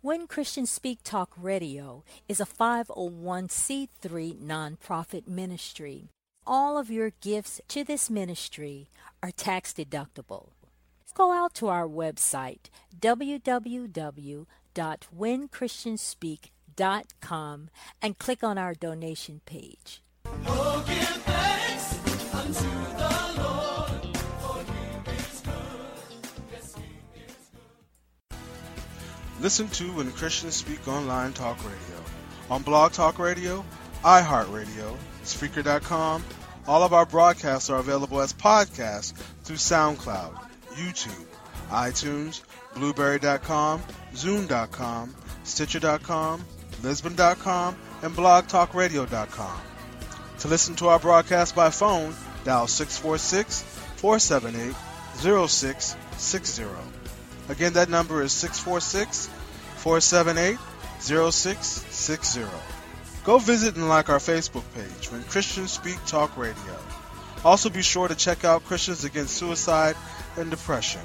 When Christians Speak Talk Radio is a 501c3 nonprofit ministry. All of your gifts to this ministry are tax deductible. Go out to our website, www.whenchristianspeak.com, and click on our donation page. Oh, Listen to When Christians Speak Online Talk Radio on Blog Talk Radio, iHeartRadio, Spreaker.com. All of our broadcasts are available as podcasts through SoundCloud, YouTube, iTunes, Blubrry.com, Zoom.com, Stitcher.com, Lisbon.com, and BlogTalkRadio.com. To listen to our broadcast by phone, dial 646 478 0660. Again, that number is 646 478 0660. Go visit and like our Facebook page when Christians Speak Talk Radio. Also, be sure to check out Christians Against Suicide and Depression.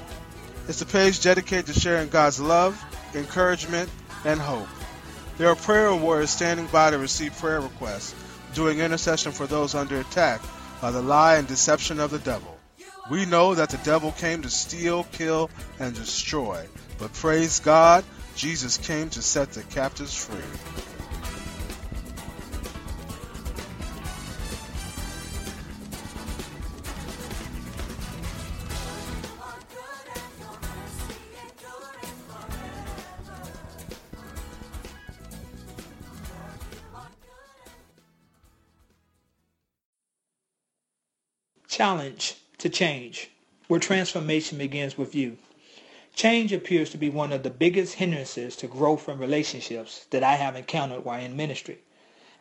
It's a page dedicated to sharing God's love, encouragement, and hope. There are prayer warriors standing by to receive prayer requests, doing intercession for those under attack by the lie and deception of the devil. We know that the devil came to steal, kill, and destroy, but praise God, Jesus came to set the captives free. Challenge to change, where transformation begins with you. Change appears to be one of the biggest hindrances to growth in relationships that I have encountered while in ministry.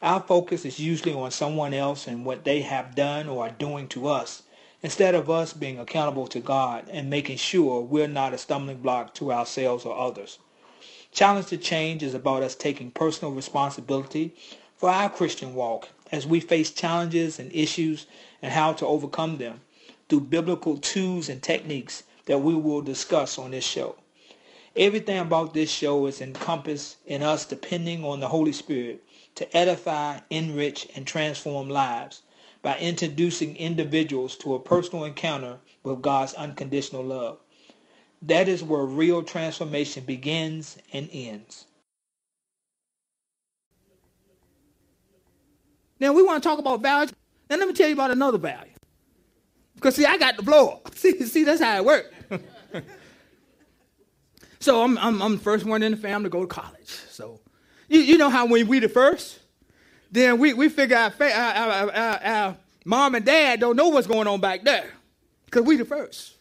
Our focus is usually on someone else and what they have done or are doing to us, instead of us being accountable to God and making sure we're not a stumbling block to ourselves or others. Challenge to change is about us taking personal responsibility for our Christian walk as we face challenges and issues and how to overcome them through biblical tools and techniques that we will discuss on this show. Everything about this show is encompassed in us depending on the Holy Spirit to edify, enrich, and transform lives by introducing individuals to a personal encounter with God's unconditional love. That is where real transformation begins and ends. Now we want to talk about values. Now let me tell you about another value. Because see, I got the blow. See, see, that's how it works. so I'm, I'm, I'm the first one in the family to go to college. So you, you know how when we the first, then we, we figure our, our, our, our mom and dad don't know what's going on back there. Because we the first.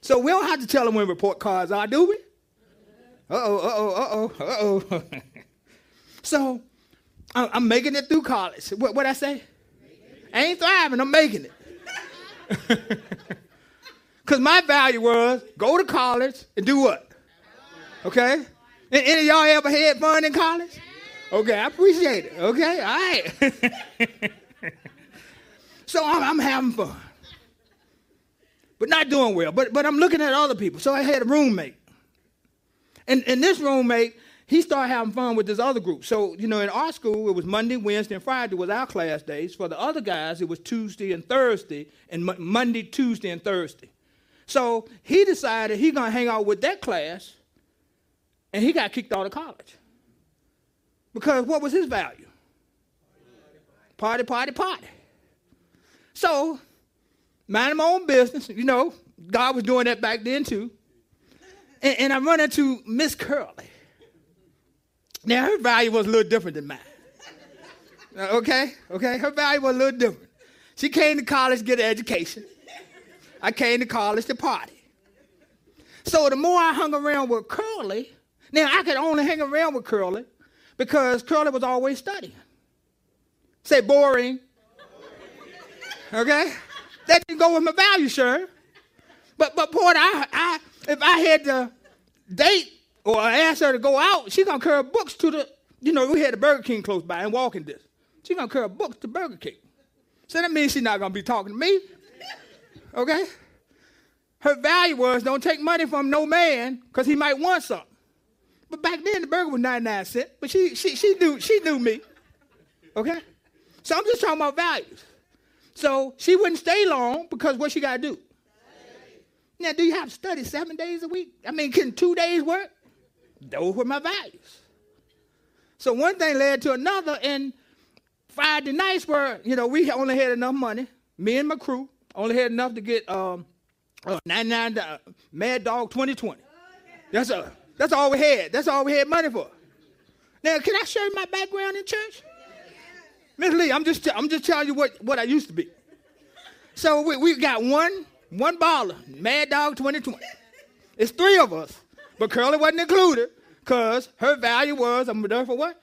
So we don't have to tell them when report cards are, do we? Uh-oh, uh-oh, uh-oh, uh-oh. so I'm making it through college. What what I say? I ain't thriving. I'm making it. Cause my value was go to college and do what? Okay. Any of y'all ever had fun in college? Okay, I appreciate it. Okay, all right. so I'm, I'm having fun, but not doing well. But but I'm looking at other people. So I had a roommate, and and this roommate he started having fun with this other group. So, you know, in our school, it was Monday, Wednesday, and Friday was our class days. For the other guys, it was Tuesday and Thursday, and Mo- Monday, Tuesday, and Thursday. So he decided he gonna hang out with that class, and he got kicked out of college. Because what was his value? Party, party, party. So, minding my own business, you know, God was doing that back then too. And, and I run into Miss Curley. Now, her value was a little different than mine. Uh, Okay? Okay? Her value was a little different. She came to college to get an education. I came to college to party. So the more I hung around with Curly, now I could only hang around with Curly because Curly was always studying. Say boring. Okay? That didn't go with my value, sure. But but Porter, I, I if I had to date or I ask her to go out, she gonna carry books to the, you know, we had the Burger King close by and walking this. She gonna carry books to Burger King. So that means she's not gonna be talking to me. Okay? Her value was don't take money from no man because he might want something. But back then the burger was 99 cents. But she she she knew she knew me. Okay? So I'm just talking about values. So she wouldn't stay long because what she gotta do? Now, do you have to study seven days a week? I mean, can two days work? Those were my values. So one thing led to another, and Friday nights were, you know, we only had enough money. Me and my crew only had enough to get um, uh, 99 uh, Mad Dog 2020. That's a, that's all we had. That's all we had money for. Now, can I show you my background in church? Miss Lee, I'm just, I'm just telling you what, what I used to be. So we, we got one one baller, Mad Dog 2020. It's three of us, but Curly wasn't included because her value was I'm there for what?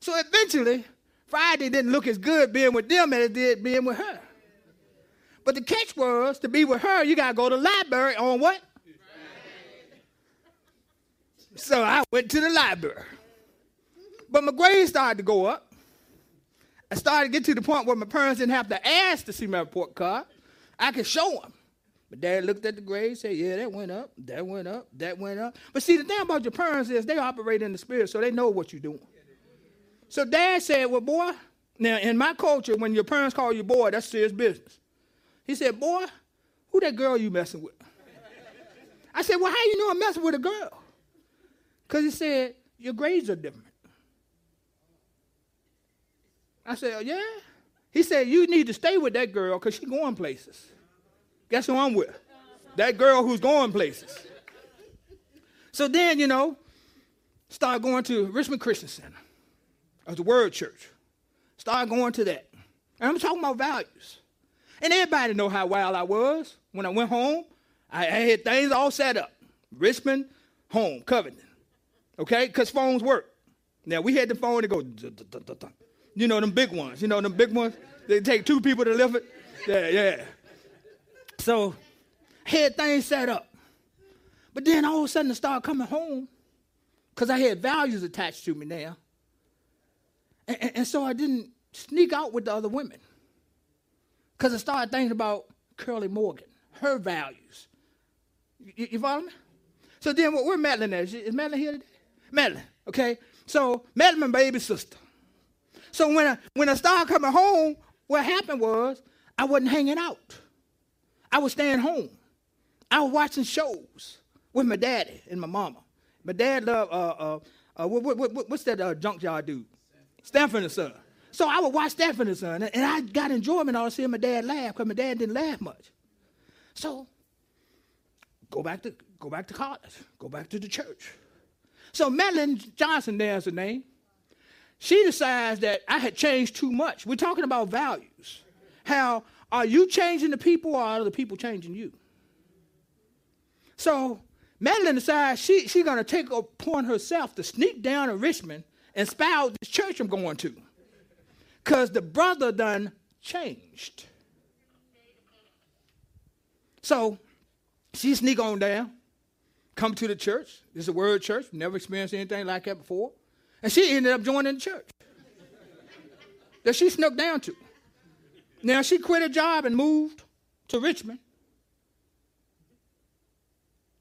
So eventually, Friday didn't look as good being with them as it did being with her. But the catch was to be with her, you gotta go to the library on what? So I went to the library. But my grades started to go up. I started to get to the point where my parents didn't have to ask to see my report card. I could show them. But dad looked at the grades, said, Yeah, that went up, that went up, that went up. But see, the thing about your parents is they operate in the spirit, so they know what you're doing. So dad said, Well, boy, now in my culture, when your parents call you boy, that's serious business. He said, Boy, who that girl you messing with? I said, Well, how you know I'm messing with a girl? Because he said, Your grades are different. I said, oh, Yeah. He said, You need to stay with that girl because she's going places. Guess who I'm with? That girl who's going places. So then, you know, start going to Richmond Christian Center of the Word Church. Start going to that. And I'm talking about values. And everybody know how wild I was. When I went home, I, I had things all set up. Richmond, home, Covington. Okay? Because phones work. Now, we had the phone to go, you know, them big ones. You know, them big ones. They take two people to lift it. Yeah, yeah. So, had things set up. But then all of a sudden, I started coming home because I had values attached to me now. And, and- and so I didn't sneak out with the other women because I started thinking about Curly Morgan, her values. You, you follow me? So then, where Madeline at? Is, is Madeline here today? Madeline, okay? So, Madeline, my baby sister. So when I when I started coming home, what happened was I wasn't hanging out. I was staying home. I was watching shows with my daddy and my mama. My dad loved uh uh, uh what, what, what, what's that uh, junkyard dude? Sanford and Son. So I would watch Sanford and Son, and I got enjoyment out of seeing my dad laugh because my dad didn't laugh much. So go back to go back to college, go back to the church. So Madeline Johnson, there's her name she decides that I had changed too much. We're talking about values. How are you changing the people or are the people changing you? So Madeline decides she, she's going to take upon herself to sneak down to Richmond and spy out this church I'm going to. Because the brother done changed. So she sneak on down, come to the church. This is a word church. Never experienced anything like that before. And she ended up joining the church that she snuck down to. Now she quit her job and moved to Richmond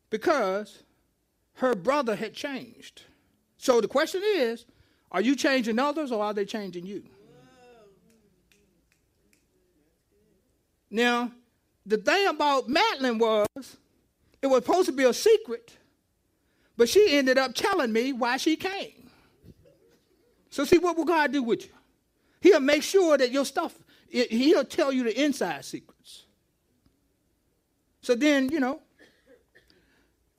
because her brother had changed. So the question is, are you changing others or are they changing you? Now, the thing about Madeline was, it was supposed to be a secret, but she ended up telling me why she came. So, see, what will God do with you? He'll make sure that your stuff, he'll tell you the inside secrets. So then, you know,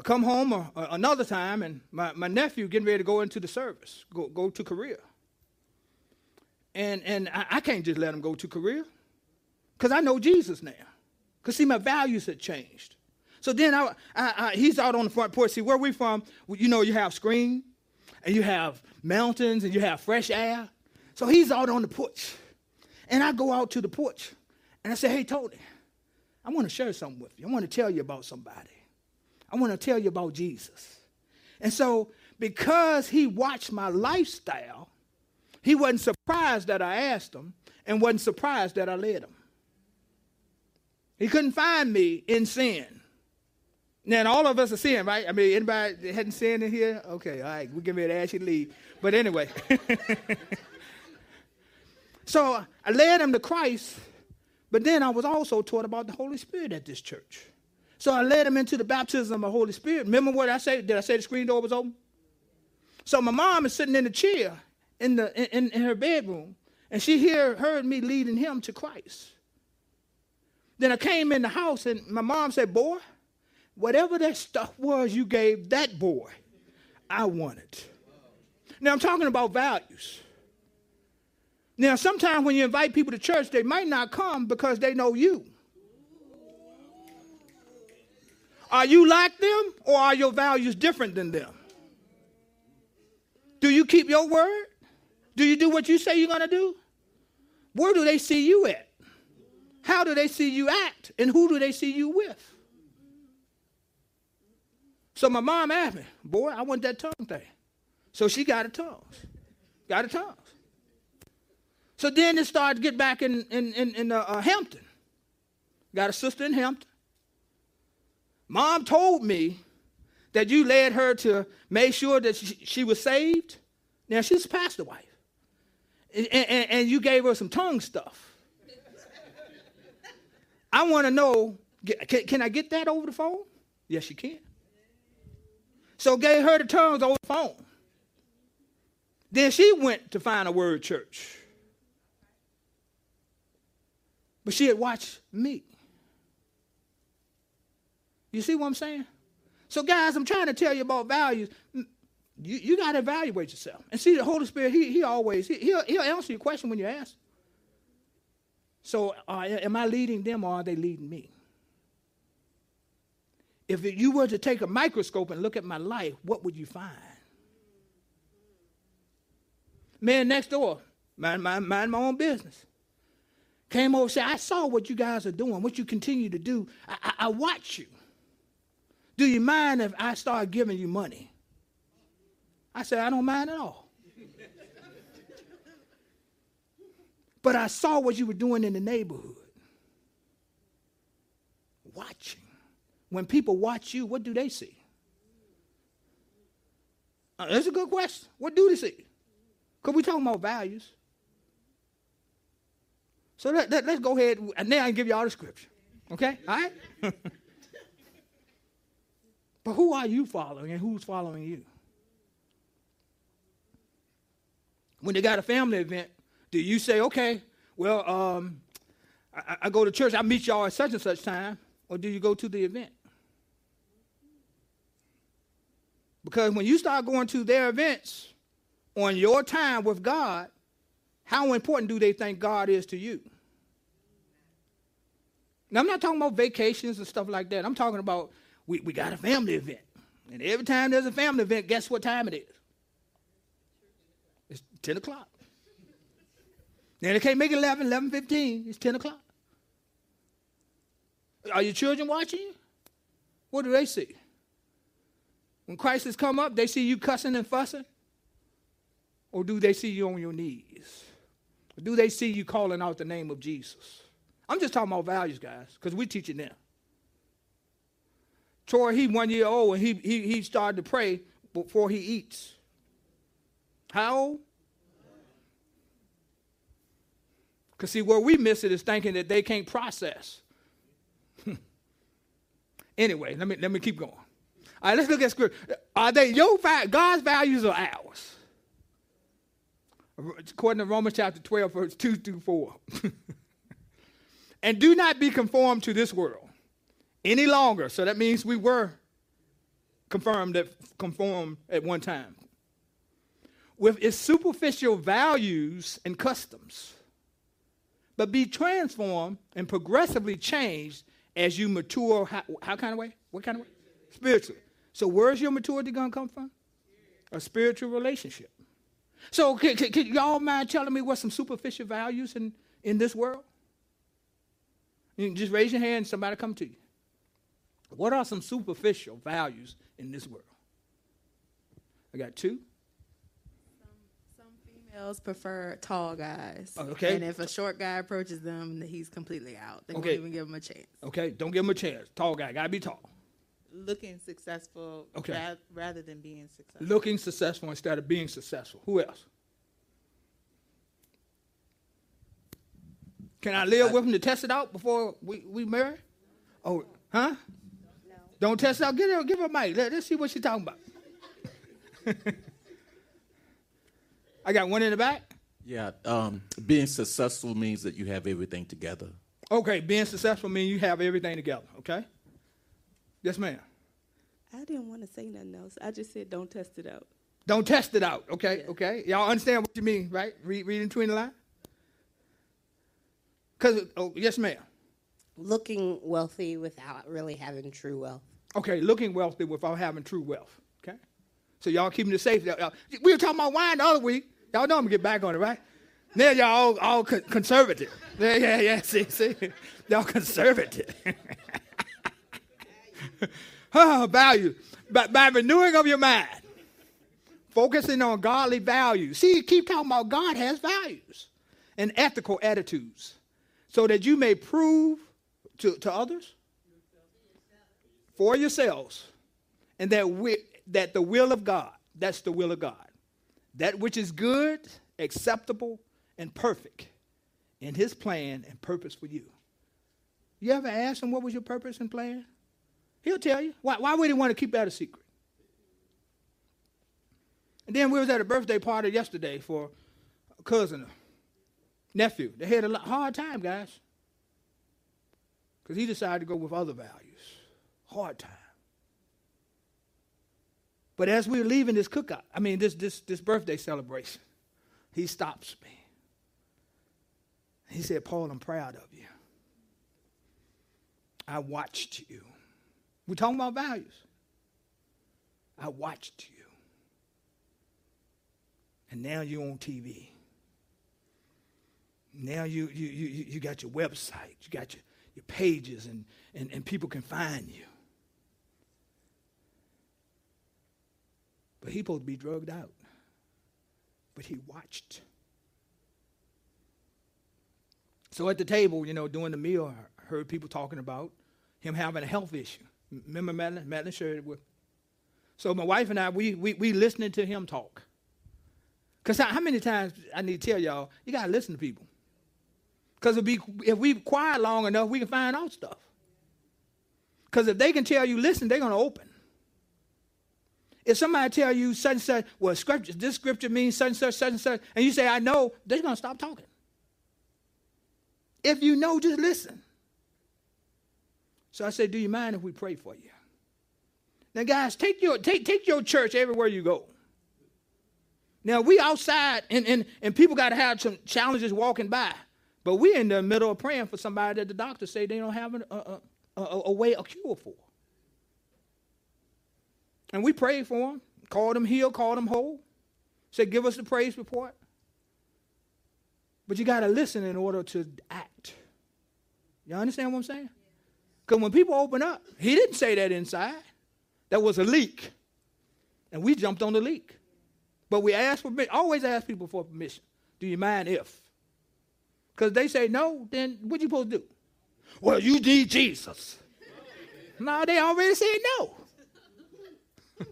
I come home another time, and my, my nephew getting ready to go into the service, go, go to Korea. And, and I, I can't just let him go to Korea because I know Jesus now. Because, see, my values had changed. So then I, I, I, he's out on the front porch. See, where we from, you know, you have screen, and you have mountains, and you have fresh air. So he's out on the porch. And I go out to the porch, and I say, hey, Tony, I want to share something with you. I want to tell you about somebody. I want to tell you about Jesus. And so, because he watched my lifestyle, he wasn't surprised that I asked him and wasn't surprised that I led him. He couldn't find me in sin. Now, all of us are sin, right? I mean, anybody hadn't sinned in here? Okay, all right, we're getting ready to to leave. But anyway. so I led him to Christ, but then I was also taught about the Holy Spirit at this church. So I led him into the baptism of the Holy Spirit. Remember what I said? Did I say the screen door was open? So my mom is sitting in the chair in, the, in, in her bedroom, and she hear, heard me leading him to Christ. Then I came in the house, and my mom said, Boy, whatever that stuff was you gave that boy, I want it. Now I'm talking about values. Now, sometimes when you invite people to church, they might not come because they know you. Are you like them or are your values different than them? Do you keep your word? Do you do what you say you're going to do? Where do they see you at? How do they see you act? And who do they see you with? So my mom asked me, Boy, I want that tongue thing. So she got a tongue. Got a tongue. So then it started to get back in, in, in, in uh, uh, Hampton. Got a sister in Hampton. Mom told me that you led her to make sure that she, she was saved. Now, she's a pastor wife. And, and, and you gave her some tongue stuff. I want to know can, can I get that over the phone? Yes, you can. So gave her the tongues over the phone. Then she went to find a word church. But she had watched me. You see what I'm saying? So, guys, I'm trying to tell you about values. You, you got to evaluate yourself. And see, the Holy Spirit, he, he always, he, will he'll answer your question when you ask. So, uh, am I leading them or are they leading me? If you were to take a microscope and look at my life, what would you find? Man next door, mind, mind, mind my own business. Came over and said, I saw what you guys are doing, what you continue to do. I, I, I watch you. Do you mind if I start giving you money? I said, I don't mind at all. but I saw what you were doing in the neighborhood. Watching. When people watch you, what do they see? Uh, that's a good question. What do they see? Because we're talking about values. So let, let, us go ahead, and then I can give you all the scripture. Okay? All right? But who are you following and who's following you? When they got a family event, do you say, okay, well, um, I, I go to church, I meet y'all at such and such time, or do you go to the event? Because when you start going to their events on your time with God, how important do they think God is to you? Now, I'm not talking about vacations and stuff like that. I'm talking about we, we got a family event. And every time there's a family event, guess what time it is? It's 10 o'clock. Now they can't make it 11, 11, 15. It's 10 o'clock. Are your children watching you? What do they see? When crisis come up, they see you cussing and fussing? Or do they see you on your knees? Do they see you calling out the name of Jesus? I'm just talking about values, guys, because we're teaching them. Troy, he one year old and he, he, he started to pray before he eats. How old? Because, see, where we miss it is thinking that they can't process. anyway, let me, let me keep going. All right, let's look at scripture. Are they your God's values or ours? According to Romans chapter 12, verse 2 through 4. and do not be conformed to this world any longer. So that means we were confirmed that conformed at one time. With its superficial values and customs but be transformed and progressively changed as you mature. How, how, kind of way? What kind of way? Spiritually. So where's your maturity going to come from? A spiritual relationship. So can, y'all mind telling me what some superficial values in, in this world? You just raise your hand somebody come to you. What are some superficial values in this world? I got two. Some Females prefer tall guys. Oh, okay. And if a short guy approaches them, he's completely out. They Okay. won't even give him a chance. Okay, don't give him a chance. Tall guy, gotta be tall. Looking successful Okay. ra- rather than being successful. Looking successful instead of being successful. Who else? Can I live with him to test it out before we, we marry? Oh, huh? No. Don't test it out. Give her, give her a mic. Let, us see what she's talking about. I got one in the back. Yeah, um, being successful means that you have everything together. Okay, being successful means you have everything together. Okay. Yes, ma'am. I didn't want to say nothing else. I just said don't test it out. Don't test it out. Okay, Yeah. okay. Y'all understand what you mean, right? Read, read in between the lines. Cause oh yes, ma'am. looking wealthy without really having true wealth. Okay, looking wealthy without having true wealth. Okay, so y'all keeping it safe. Y'all- y'all- We were talking about wine the other week. Y'all know I'm gonna get back on it, right? Now y'all all, all con- conservative. Yeah, yeah, yeah. See, see, y'all conservative. oh, value by, by renewing of your mind, focusing on godly values. See, keep talking about God has values and ethical attitudes, so that you may prove to, to others for yourselves, and that we, that the will of God, that's the will of God, that which is good, acceptable, and perfect in His plan and purpose for you. You ever ask Him what was your purpose and plan? He'll tell you. Why, why would He want to keep that a secret? And then we was at a birthday party yesterday for a cousin, a nephew. They had a hard time, guys, because he decided to go with other values. Hard time. But as we were leaving this cookout, I mean this this this birthday celebration, he stops me. He said, Paul, I'm proud of you. I watched you. We're talking about values. I watched you. And now you're on TV. Now you, you, you, you got your website, you got your, your pages, and, and, and people can find you. But he supposed to be drugged out. But he watched. So at the table, you know, during the meal, I heard people talking about him having a health issue. Remember Madeline? Madeline shared it with. So my wife and I, we we, we listening to him talk. Cause how, many times I need to tell y'all, you gotta listen to people. Cause if we if we quiet long enough, we can find out stuff. Cause if they can tell you listen, they're gonna open. If somebody tell you such and such, well, scripture, this scripture means such and such, such and such, and you say, I know, they're gonna stop talking. If you know, just listen. So I said, Do you mind if we pray for you? Now, guys, take your take take your church everywhere you go. Now we outside and, and, and people gotta have some challenges walking by. But we in the middle of praying for somebody that the doctor say they don't have a, a, a, a, a way, a cure for. And we prayed for them, called them healed, called them whole. Said, give us the praise report. But you got to listen in order to act. You understand what I'm saying? Because when people open up, he didn't say that inside. That was a leak. And we jumped on the leak. But we asked for always ask people for permission. Do you mind if? Because they say no, then what you supposed to do? Well, you need Jesus. no, they already said no.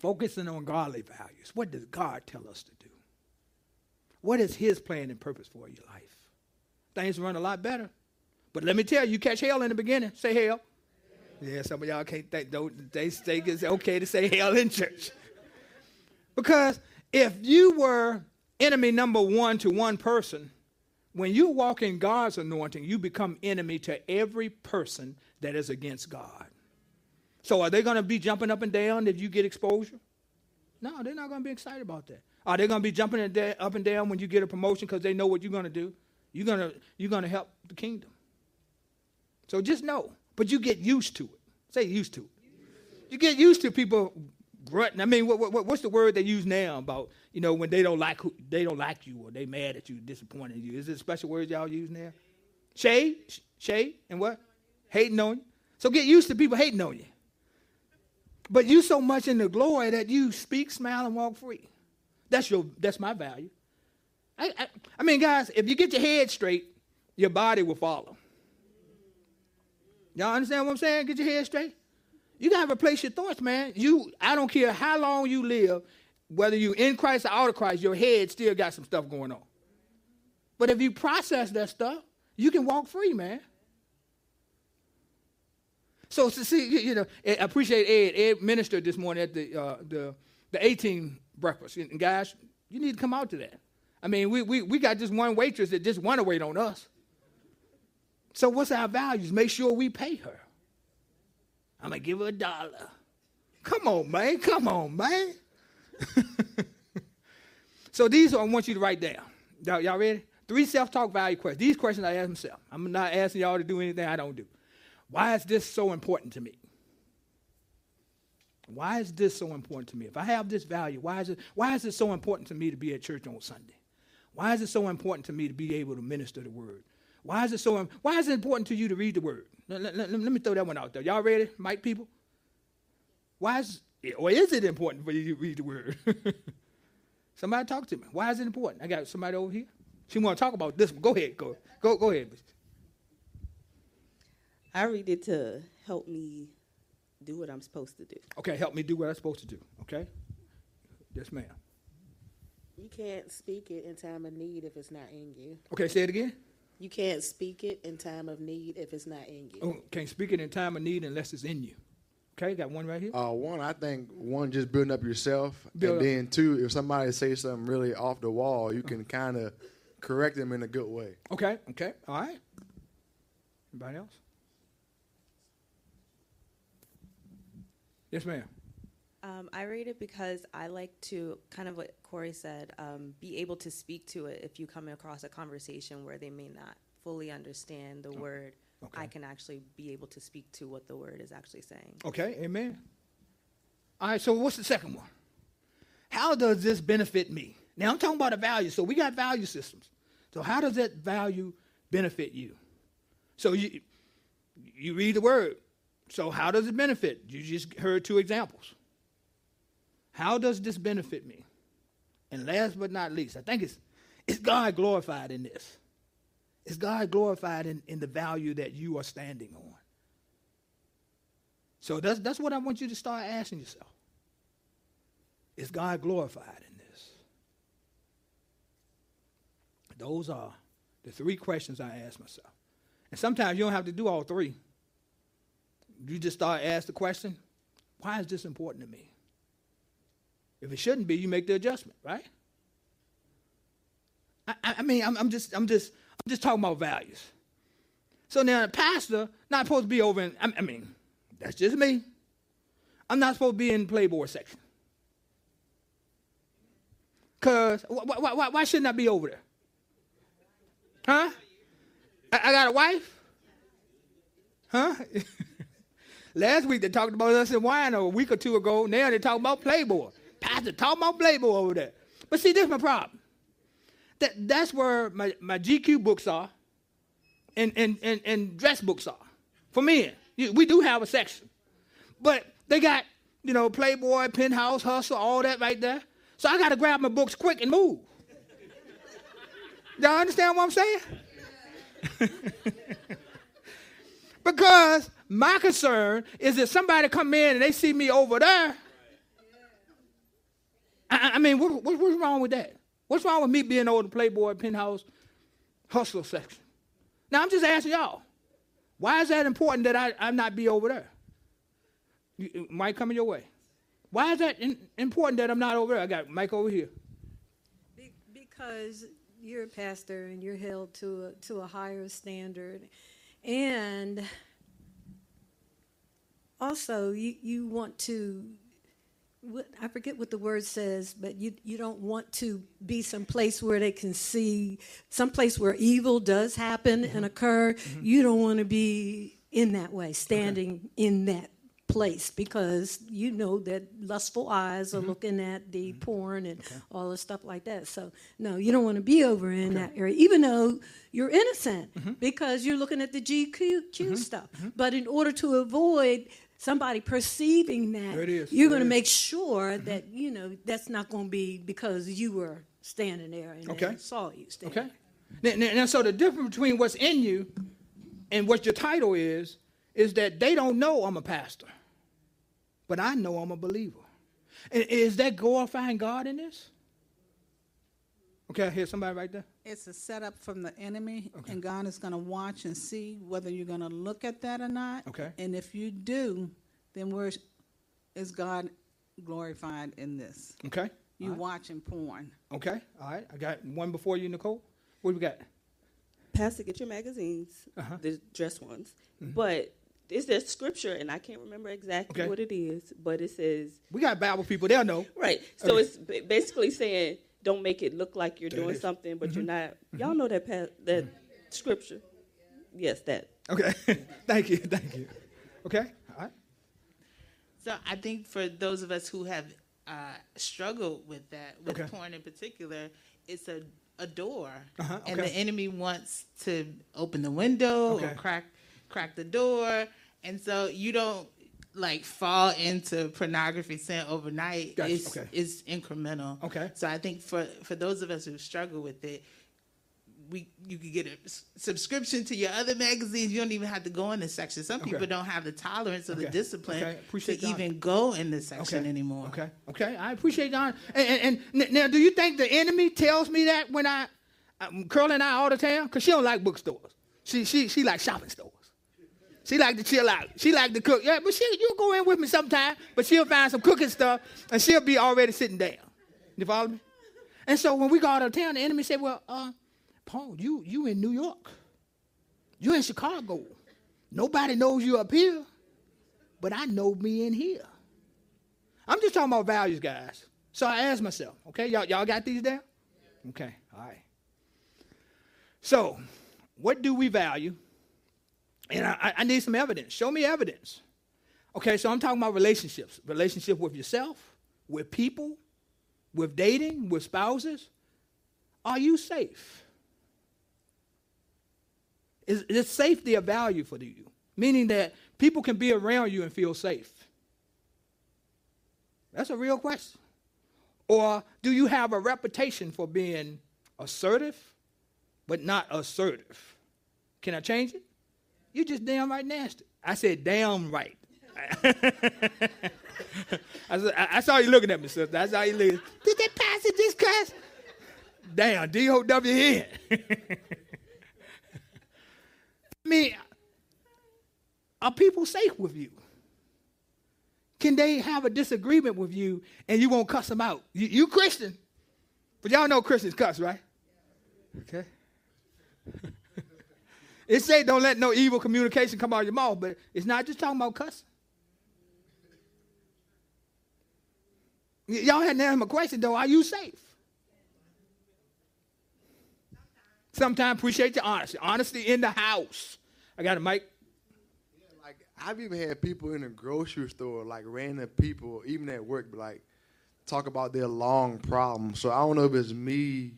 Focusing on godly values. What does God tell us to do? What is His plan and purpose for your life? Things run a lot better. But let me tell you, you catch hell in the beginning. Say hell. Yeah, some of y'all can't think, don't, they think it's okay to say hell in church. Because if you were enemy number one to one person, when you walk in God's anointing, you become enemy to every person that is against God. So are they going to be jumping up and down if you get exposure? No, they're not going to be excited about that. Are they going to be jumping up and down when you get a promotion because they know what you're going to do? You're to you're to help the kingdom. So just know, but you get used to it. Say used to it. You get used to people grunting. I mean, what, what, what's the word they use now about you know when they don't like who, they don't like you or they mad at you, disappointed you? Is it a special words y'all use now? Shade, Sh- shade, and what? Hating on you. So get used to people hating on you. But you so much in the glory that you speak, smile, and walk free. That's your. That's my value. I, I, I mean, guys, if you get your head straight, your body will follow. Y'all understand what I'm saying? Get your head straight. You gotta replace your thoughts, man. You, I don't care how long you live, whether you in Christ or out of Christ, your head still got some stuff going on. But if you process that stuff, you can walk free, man. So to see, you- know, I appreciate Ed. Ed ministered this morning at the uh, the the 18 breakfast, and guys, you need to come out to that. I mean, we we we got just one waitress that just want to wait on us. So what's our values? Make sure we pay her. I'm gonna give her a dollar. Come on, man. Come on, man. so these are, I want you to write down. Y'all, y'all ready? Three self-talk value questions. These questions I ask myself. I'm not asking y'all to do anything I don't do. Why is this so important to me? Why is this so important to me? If I have this value, why is it why is it so important to me to be at church on Sunday? Why is it so important to me to be able to minister the word? Why is it so why is it important to you to read the word? Let, let- let- let me throw that one out there. Y'all ready, Mike people? Why is or is it important for you to read the word? somebody talk to me. Why is it important? I got somebody over here. She want to talk about this one. Go ahead. Go go go ahead. I read it to help me do what I'm supposed to do. Okay, help me do what I'm supposed to do. Okay? Yes, ma'am. You can't speak it in time of need if it's not in you. Okay, say it again. You can't speak it in time of need if it's not in you. Oh, can't speak it in time of need unless it's in you. Okay, got one right here. Uh, one, I think one just building up yourself, Build and up. then two, if somebody says something really off the wall, you can kind of correct them in a good way. Okay, okay, all right. Anybody else? Yes, ma'am. Um, I rate it because I like to kind of what Corey said, um, be able to speak to it if you come across a conversation where they may not fully understand the word. I can actually be able to speak to what the word is actually saying. Okay, amen. All right, so what's the second one? How does this benefit me? Now I'm talking about a value. So we got value systems. So how does that value benefit you? So you you read the word. So how does it benefit? You just heard two examples. How does this benefit me? And last but not least, I think it's is God glorified in this? Is God glorified in, in the value that you are standing on? So that's, that's what I want you to start asking yourself. Is God glorified in this? Those are the three questions I ask myself. And sometimes you don't have to do all three. You just start ask the question, why is this important to me? If it shouldn't be, you make the adjustment, right? I, I mean, I'm, I'm just, I'm just, I'm just talking about values. So now, a pastor not supposed to be over in. I mean, that's just me. I'm not supposed to be in Playboy section. Cause wh- wh- wh- why, why shouldn't I be over there? Huh? I, I got a wife. Huh? Last week they talked about us in wine, or a week or two ago. Now they talk about Playboy. Pastor talk about Playboy over there. But see, this is my problem. That that's where my, my GQ books are, and, and, and, and dress books are for men. We do have a section, but they got you know Playboy, Penthouse, Hustle, all that right there. So I got to grab my books quick and move. Y'all understand what I'm saying? because my concern is that somebody come in and they see me over there, I, I mean, what, what, what's wrong with that? What's wrong with me being over the Playboy Penthouse hustler section? Now, I'm just asking y'all, why is that important that I, I not be over there? You, it might coming your way. Why is that in, important that I'm not over there? I got Mike over here. Because you're a pastor and you're held to a, to a higher standard. And also, you, you want to, I forget what the word says, but you, you don't want to be someplace where they can see, someplace where evil does happen and mm-hmm. occur. Mm-hmm. You don't want to be in that way, standing in that place because you know that lustful eyes are mm-hmm. looking at the porn and all the stuff like that. So no, you don't want to be over in that area, even though you're innocent because you're looking at the GQ stuff. But in order to avoid somebody perceiving that, There it is. you're going to make sure mm-hmm. that you know that's not going to be because you were standing there and Okay. they saw you standing. Okay. Now, now, now, so the difference between what's in you and what your title is, is that they don't know I'm a pastor, but I know I'm a believer. And is that glorifying God in this? Okay, I hear somebody right there. It's a setup from the enemy, and God is going to watch and see whether you're going to look at that or not. Okay. And if you do, then where is God glorified in this? Okay. You All right. watching porn. Okay. All right. I got one before you, Nicole. What do we got? Pastor, get your magazines, Uh-huh. the dress ones. Mhm. But is there scripture, and I can't remember exactly Okay. what it is, but it says We got Bible people. They'll know. right. So Okay. it's ba- basically saying don't make it look like you're There doing is. something, but you're Mhm. not. Y'all know that pa- that scripture. Yes, that. Okay. thank you. Thank you. Okay. All right. So I think for those of us who have uh, struggled with that, with Okay. porn in particular, it's a a door, Uh-huh, and the enemy wants to open the window Okay. or crack crack the door, and so you don't like fall into pornography sin overnight. Gotcha, It's okay. it's incremental. Okay. So I think for for those of us who struggle with it. We, you could get a s- subscription to your other magazines. You don't even have to go in this section. Some Okay. people don't have the tolerance or the discipline Okay. To that. even go in this section Okay. anymore. Okay. Okay. I appreciate that. And, and, and now, do you think the enemy tells me that when I, um, Curl and I all the time? Because she don't like bookstores. She, she, she like shopping stores. She like to chill out. She like to cook. Yeah, but she, you'll go in with me sometime, but she'll find some cooking stuff, and she'll be already sitting down. You follow me? And so when we go out of town, the enemy said, well, uh, Paul, you, you in New York. You in Chicago. Nobody knows you up here, but I know me in here. I'm just talking about values, guys. So I asked myself, okay, y'all, y'all got these down? Okay, all right. So, what do we value? And I, I- need some evidence. Show me evidence. Okay, so I'm talking about relationships. Relationship with yourself, with people, with dating, with spouses. Are you safe? Is, is safety a value for you? Meaning that people can be around you and feel safe. That's a real question. Or do you have a reputation for being assertive, but not assertive? Can I change it? You just damn right nasty. I said damn right. I, said, I, saw you looking at me, sister. I saw you looking. Did that pastor just cuss? Damn, D-O-W-N. I mean, are people safe with you? Can they have a disagreement with you and you won't cuss them out? You, you Christian, but y'all know Christians cuss, right? Okay. It say don't let no evil communication come out of your mouth, but it's not just talking about cussing. Y- y'all had to ask my question though. Are you safe? Sometimes appreciate your honesty. Honesty in the house. I got a mic. Like I've even had people in the grocery store, like random people, even at work, but like talk about their long problems. So I don't know if it's me,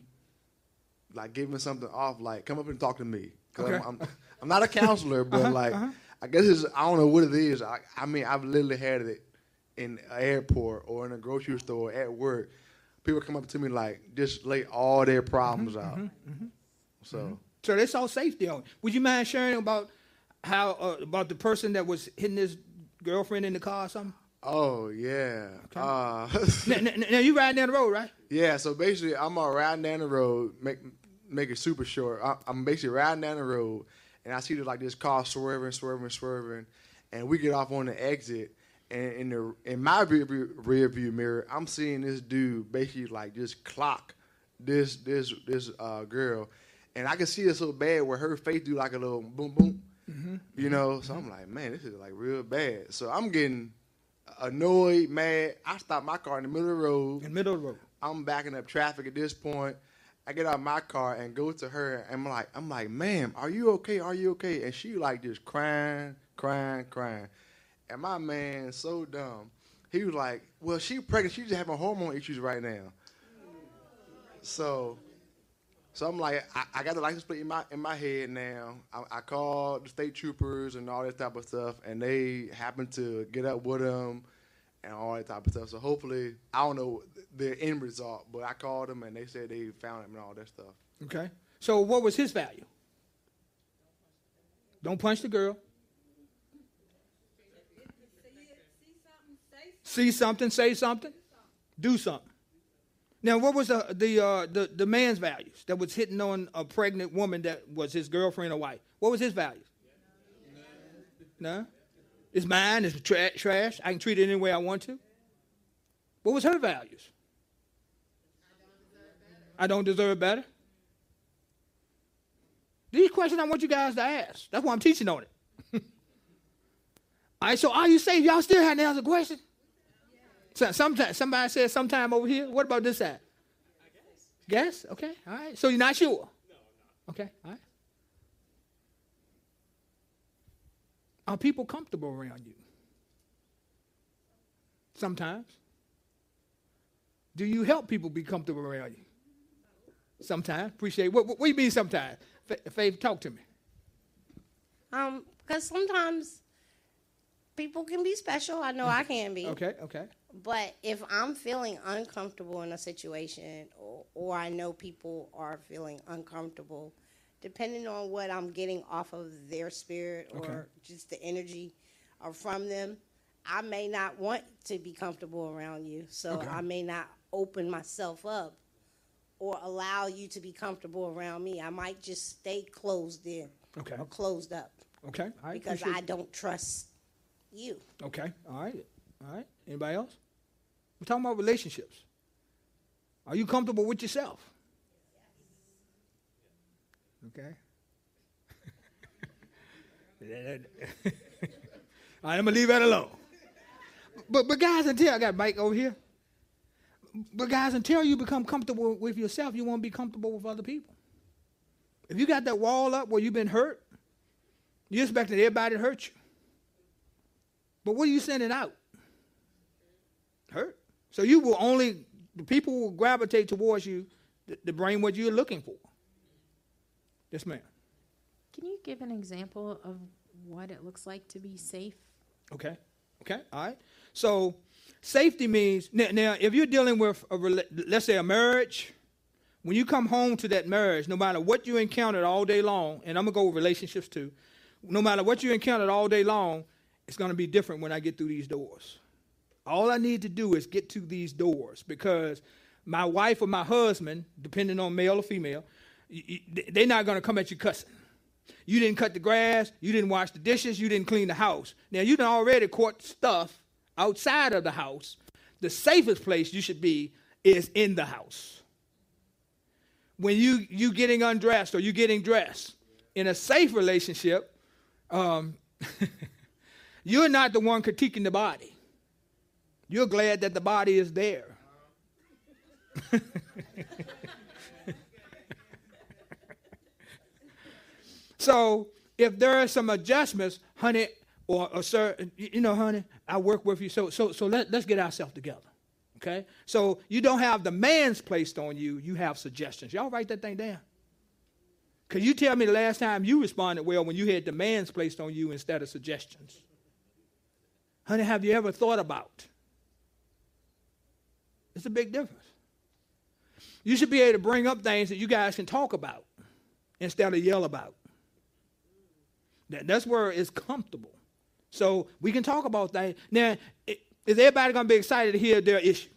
like giving something off, like come up and talk to me. Okay. I'm, I'm, I'm not a counselor, but Uh-huh, like uh-huh. I guess it's I don't know what it is. I, I mean I've literally had it in an airport or in a grocery store at work. People come up to me like just lay all their problems out. So. So they saw safety on. Would you mind sharing about how uh, about the person that was hitting his girlfriend in the car or something? Oh yeah. Uh, now, now, now you riding down the road, right? yeah. So basically, I'm uh, riding down the road. Make make it super short. I, I'm basically riding down the road, and I see the, like this car swerving, swerving, swerving, and we get off on the exit. And in the in my rear view, rear view mirror, I'm seeing this dude basically like just clock this this this uh, girl, and I can see it so bad where her face do like a little boom boom. Mhm. You know, so I'm like, man, this is like real bad. So I'm getting annoyed, mad. I stop my car in the middle of the road. In the middle of the road. I'm backing up traffic at this point. I get out of my car and go to her, and I'm like, I'm like, ma'am, are you okay? Are you okay? And she like just crying, crying, crying. And my man, so dumb, he was like, well, she pregnant. She's just having hormone issues right now. So, so I'm like, I, I got the license plate in my in my head now. I, I called the state troopers and all that type of stuff, and they happened to get up with them and all that type of stuff. So hopefully, I don't know the end result, but I called them and they said they found him and all that stuff. Okay. So what was his value? Don't punch the girl. See something, say something, do something. Now, what was the the, uh, the the man's values that was hitting on a pregnant woman that was his girlfriend or wife? What was his values? No, it's mine. It's tra- trash. I can treat it any way I want to. What was her values? I don't deserve better. These questions I want you guys to ask. That's why I'm teaching on it. All right, so are you saying y'all still hadn't answered the question? So, sometime, somebody said sometime over here. What about this side? Guess. Okay. All right. So you're not sure? No, I'm not. Okay. All right. Are people comfortable around you? Sometimes. Do you help people be comfortable around you? Sometimes. Appreciate. What, what, what do you mean sometimes? Fa- Faith, talk to me. Um, because sometimes people can be special. I know I can be. Okay. Okay. But if I'm feeling uncomfortable in a situation, or, or I know people are feeling uncomfortable, depending on what I'm getting off of their spirit or Okay. just the energy or from them, I may not want to be comfortable around you. So Okay. I may not open myself up or allow you to be comfortable around me. I might just stay closed in Okay. or closed up Okay. Right. because appreciate I don't trust you. Okay. All right. All right. Anybody else? We're talking about relationships. Are you comfortable with yourself? Okay. Right, I'm gonna leave that alone. But but guys, until I got Mike over here. But guys, until you become comfortable with yourself, you won't be comfortable with other people. If you got that wall up where you've been hurt, you expecting everybody to hurt you. But what are you sending out? Hurt. So you will only the people will gravitate towards you to, to bring what you're looking for. Yes, ma'am. Can you give an example of what it looks like to be safe? Okay. Okay. All right. So safety means now, now if you're dealing with a let's say a marriage, when you come home to that marriage, no matter what you encountered all day long, and I'm gonna go with relationships too, no matter what you encountered all day long, it's gonna be different when I get through these doors. All I need to do is get to these doors because my wife or my husband, depending on male or female, they're not gonna come at you cussing. You didn't cut the grass. You didn't wash the dishes. You didn't clean the house. Now you done already caught stuff outside of the house. The safest place you should be is in the house. When you you getting undressed or you getting dressed in a safe relationship, um, you're not the one critiquing the body. You're glad that the body is there. So if there are some adjustments, honey, or, or sir, you know, honey, I work with you. So so so let, let's get ourselves together. Okay? So you don't have demands placed on you, you have suggestions. Y'all write that thing down. Cause you tell me the last time you responded well when you had demands placed on you instead of suggestions. Honey, have you ever thought about? It's a big difference. You should be able to bring up things that you guys can talk about instead of yell about. That, that's where it's comfortable. So we can talk about that. Now, is everybody going to be excited to hear their issue?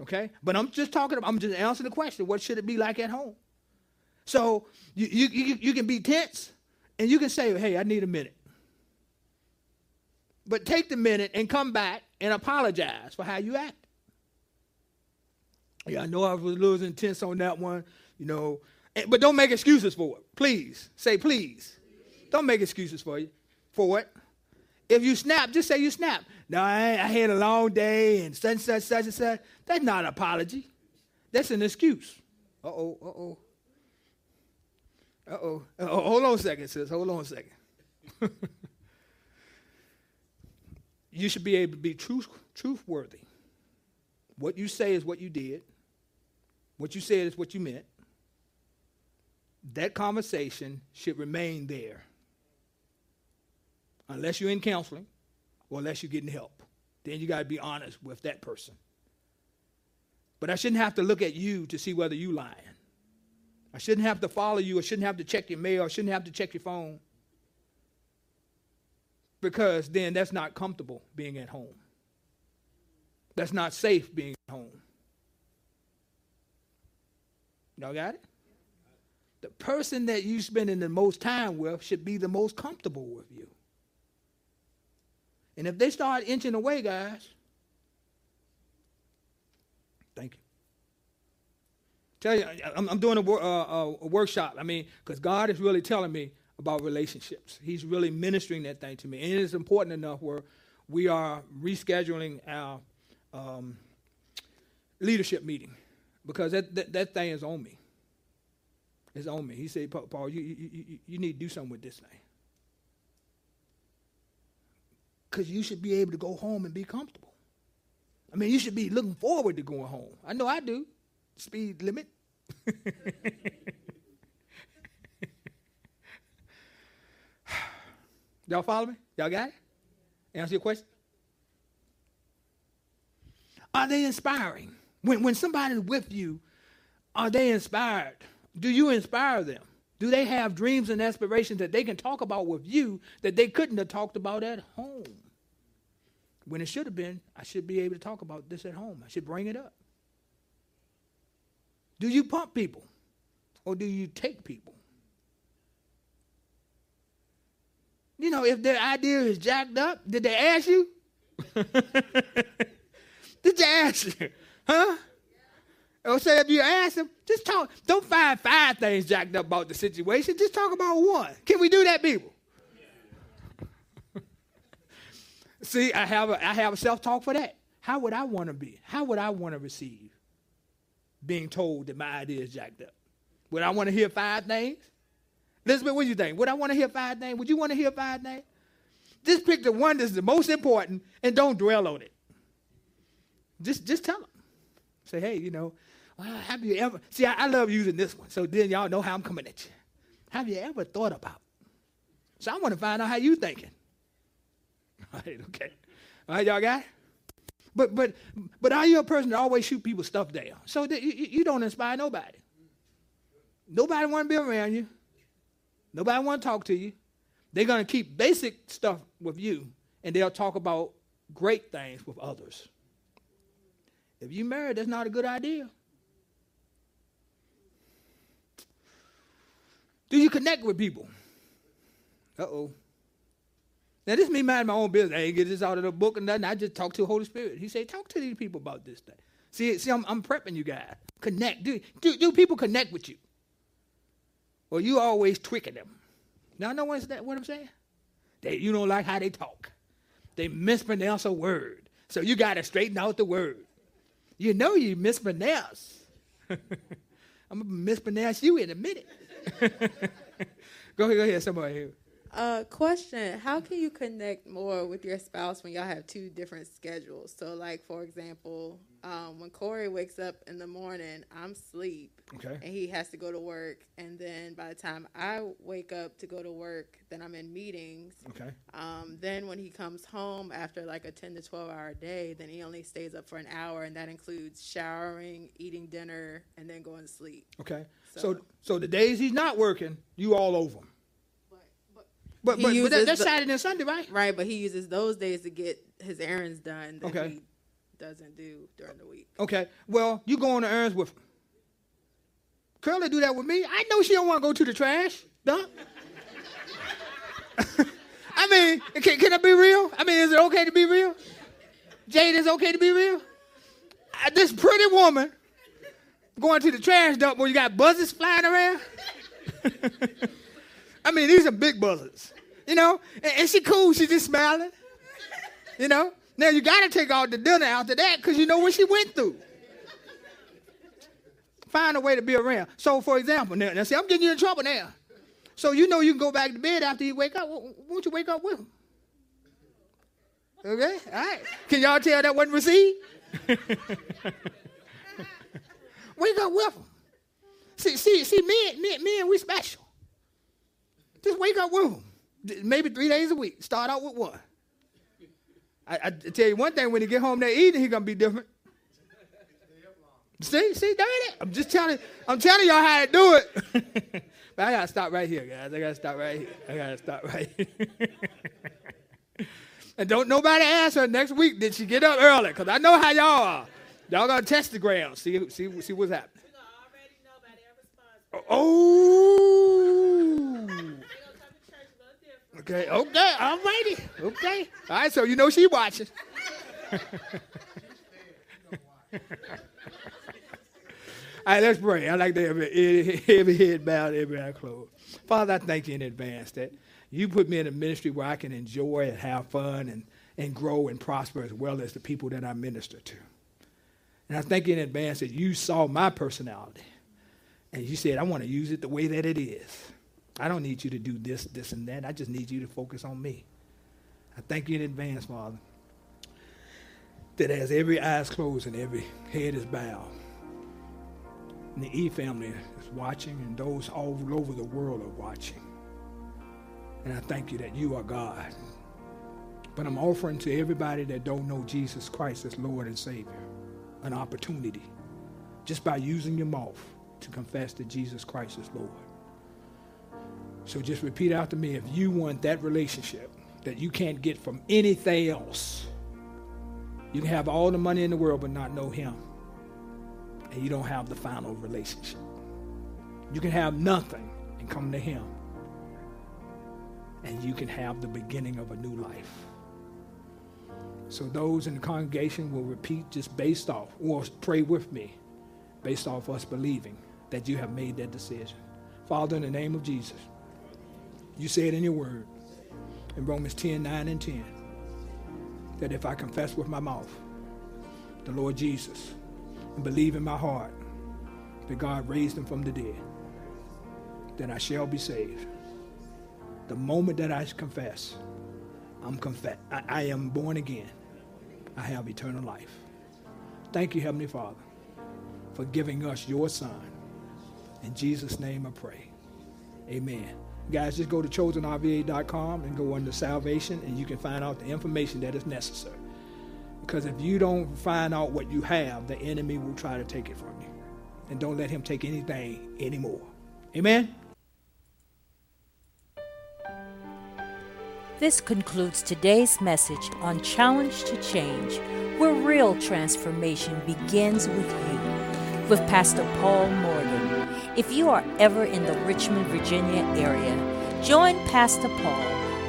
Okay? But I'm just talking about, I'm just answering the question what should it be like at home? So you, you, you, can be tense and you can say, hey, I need a minute. But take the minute and come back and apologize for how you act. Yeah, I know I was a little intense on that one, you know, but don't make excuses for it. Please say please. Don't make excuses for you for it. If you snap, just say you snap. No, I, I had a long day and such, and such, such, and such. That's not an apology. That's an excuse. Uh oh, uh oh. Uh oh. Hold on a second, sis. Hold on a second. you should be able to be truth, truth worthy. What you say is what you did. What you said is what you meant. That conversation should remain there. Unless you're in counseling or unless you're getting help. Then you got to be honest with that person. But I shouldn't have to look at you to see whether you're lying. I shouldn't have to follow you. I shouldn't have to check your mail. I shouldn't have to check your phone. Because then that's not comfortable being at home. That's not safe being at home. Y'all got it? The person that you're spending the most time with should be the most comfortable with you. And if they start inching away, guys, thank you. Tell you, I'm, I'm doing a, uh, a, a workshop. I mean, because God is really telling me about relationships. He's really ministering that thing to me, and it is important enough where we are rescheduling our um, leadership meeting because that, that, that thing is on me. It's on me. He said, Paul, you, you, you, you need to do something with this thing. Because you should be able to go home and be comfortable. I mean, you should be looking forward to going home. I know I do. Speed limit. Y'all follow me? Y'all got it? Answer your question? Are they inspiring? When, when somebody's with you, are they inspired? Do you inspire them? Do they have dreams and aspirations that they can talk about with you that they couldn't have talked about at home? When it should have been, I should be able to talk about this at home. I should bring it up. Do you pump people or do you take people? You know, if their idea is jacked up, did they ask you? did they ask you? Huh? Or say if you ask them, just talk. Don't find five things jacked up about the situation. Just talk about one. Can we do that, people? See, I have a, I have a self-talk for that. How would I want to be? How would I want to receive being told that my idea is jacked up? Would I want to hear five things? Elizabeth, what do you think? Would I want to hear five things? Would you want to hear five things? Just pick the one that's the most important and don't dwell on it. Just, just tell them. Say, hey, you know, well, have you ever? See, I, I love using this one, so then y'all know how I'm coming at you. Have you ever thought about? So I want to find out how you thinking. Right, okay. All right, y'all got it? But but but are you a person that always shoot people stuff down? So that you, you you don't inspire nobody. Nobody want to be around you. Nobody want to talk to you. They're gonna keep basic stuff with you, and they'll talk about great things with others. If you married, that's not a good idea. Do you connect with people? Uh oh. Now this me mind my own business. I ain't get this out of the book and nothing. I just talk to the Holy Spirit. He said, talk to these people about this thing. See, see, I'm, I'm prepping you guys. Connect. Do, do, do people connect with you? Or you always tweaking them? Now know what's that, what I'm saying? They, you don't like how they talk. They mispronounce a word. So you got to straighten out the word. You know you mispronounce. I'm going to mispronounce you in a minute. go ahead, go ahead, somebody here. Uh, question: How can you connect more with your spouse when y'all have two different schedules? So, like for example, um, when Corey wakes up in the morning, I'm asleep, Okay. and he has to go to work, and then by the time I wake up to go to work, then I'm in meetings. Okay. Um, then when he comes home after like a ten to twelve hour day, then he only stays up for an hour, and that includes showering, eating dinner, and then going to sleep. Okay. So, so the days he's not working, you all over him. But He but, but that, uses that's the- Saturday and Sunday, right? Right, but he uses those days to get his errands done that Okay. he doesn't do during the week. Okay. Well, you go on the errands with him. Curly do that with me. I know she don't want to go to the trash dump. I mean, can, can I be real? I mean, is it okay to be real? Jade, is it okay to be real? Uh, this pretty woman going to the trash dump where you got buzzes flying around. I mean, these are big buzzers, you know. And, and she cool. She just smiling, you know. Now you got to take all the dinner after that because you know what she went through. Find a way to be around. So, for example, now, now see, I'm getting you in trouble now. So you know you can go back to bed after you wake up. Won't you wake up with him? Okay, all right. Can y'all tell that wasn't received? wake up with him. See, see, see, me, me, me, and we special. Just wake up with him. Maybe three days a week. Start out with one. I, I tell you one thing: when he get home that evening, he gonna be different. See, see, there it is. I'm just telling, I'm telling y'all how to do it. but I gotta stop right here, guys. I gotta stop right here. I gotta stop right here. and don't nobody ask her next week did she get up early? Cause I know how y'all are. Y'all gonna test the ground. See, see, see what's happening. Oh. Okay, okay, all righty. Okay. All right, so you know she watching. All right, let's pray. I like to have every, every head bowed, every eye closed. Father, I thank you in advance that you put me in a ministry where I can enjoy and have fun and, and grow and prosper as well as the people that I minister to. And I thank you in advance that you saw my personality and you said, I want to use it the way that it is. I don't need you to do this, this, and that. I just need you to focus on me. I thank you in advance, Father, that as every eye is closed and every head is bowed, and the E family is watching, and those all over the world are watching. And I thank you that you are God. But I'm offering to everybody that don't know Jesus Christ as Lord and Savior an opportunity just by using your mouth to confess that Jesus Christ is Lord. So just repeat after me if you want that relationship that you can't get from anything else. You can have all the money in the world but not know Him. And you don't have the final relationship. You can have nothing and come to Him. And you can have the beginning of a new life. So those in the congregation will repeat just based off, or pray with me, based off us believing that you have made that decision. Father, in the name of Jesus, you said in your word, in Romans 10, 9 and 10, that if I confess with my mouth the Lord Jesus and believe in my heart that God raised him from the dead, then I shall be saved. The moment that I confess, I'm confess I, I am born again. I have eternal life. Thank you, Heavenly Father, for giving us your Son. In Jesus' name I pray. Amen. Guys, just go to chosenrva.com and go under salvation, and you can find out the information that is necessary. Because if you don't find out what you have, the enemy will try to take it from you. And don't let him take anything anymore. Amen. This concludes today's message on Challenged to Change, where real transformation begins with you, with Pastor Paul Morgan. If you are ever in the Richmond, Virginia area, join Pastor Paul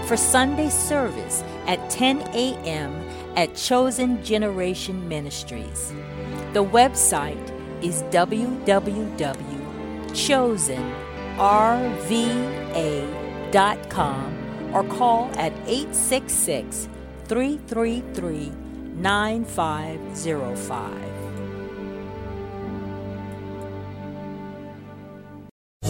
for Sunday service at 10 a.m. at Chosen Generation Ministries. The website is www.chosenrva.com or call at 866 333 9505.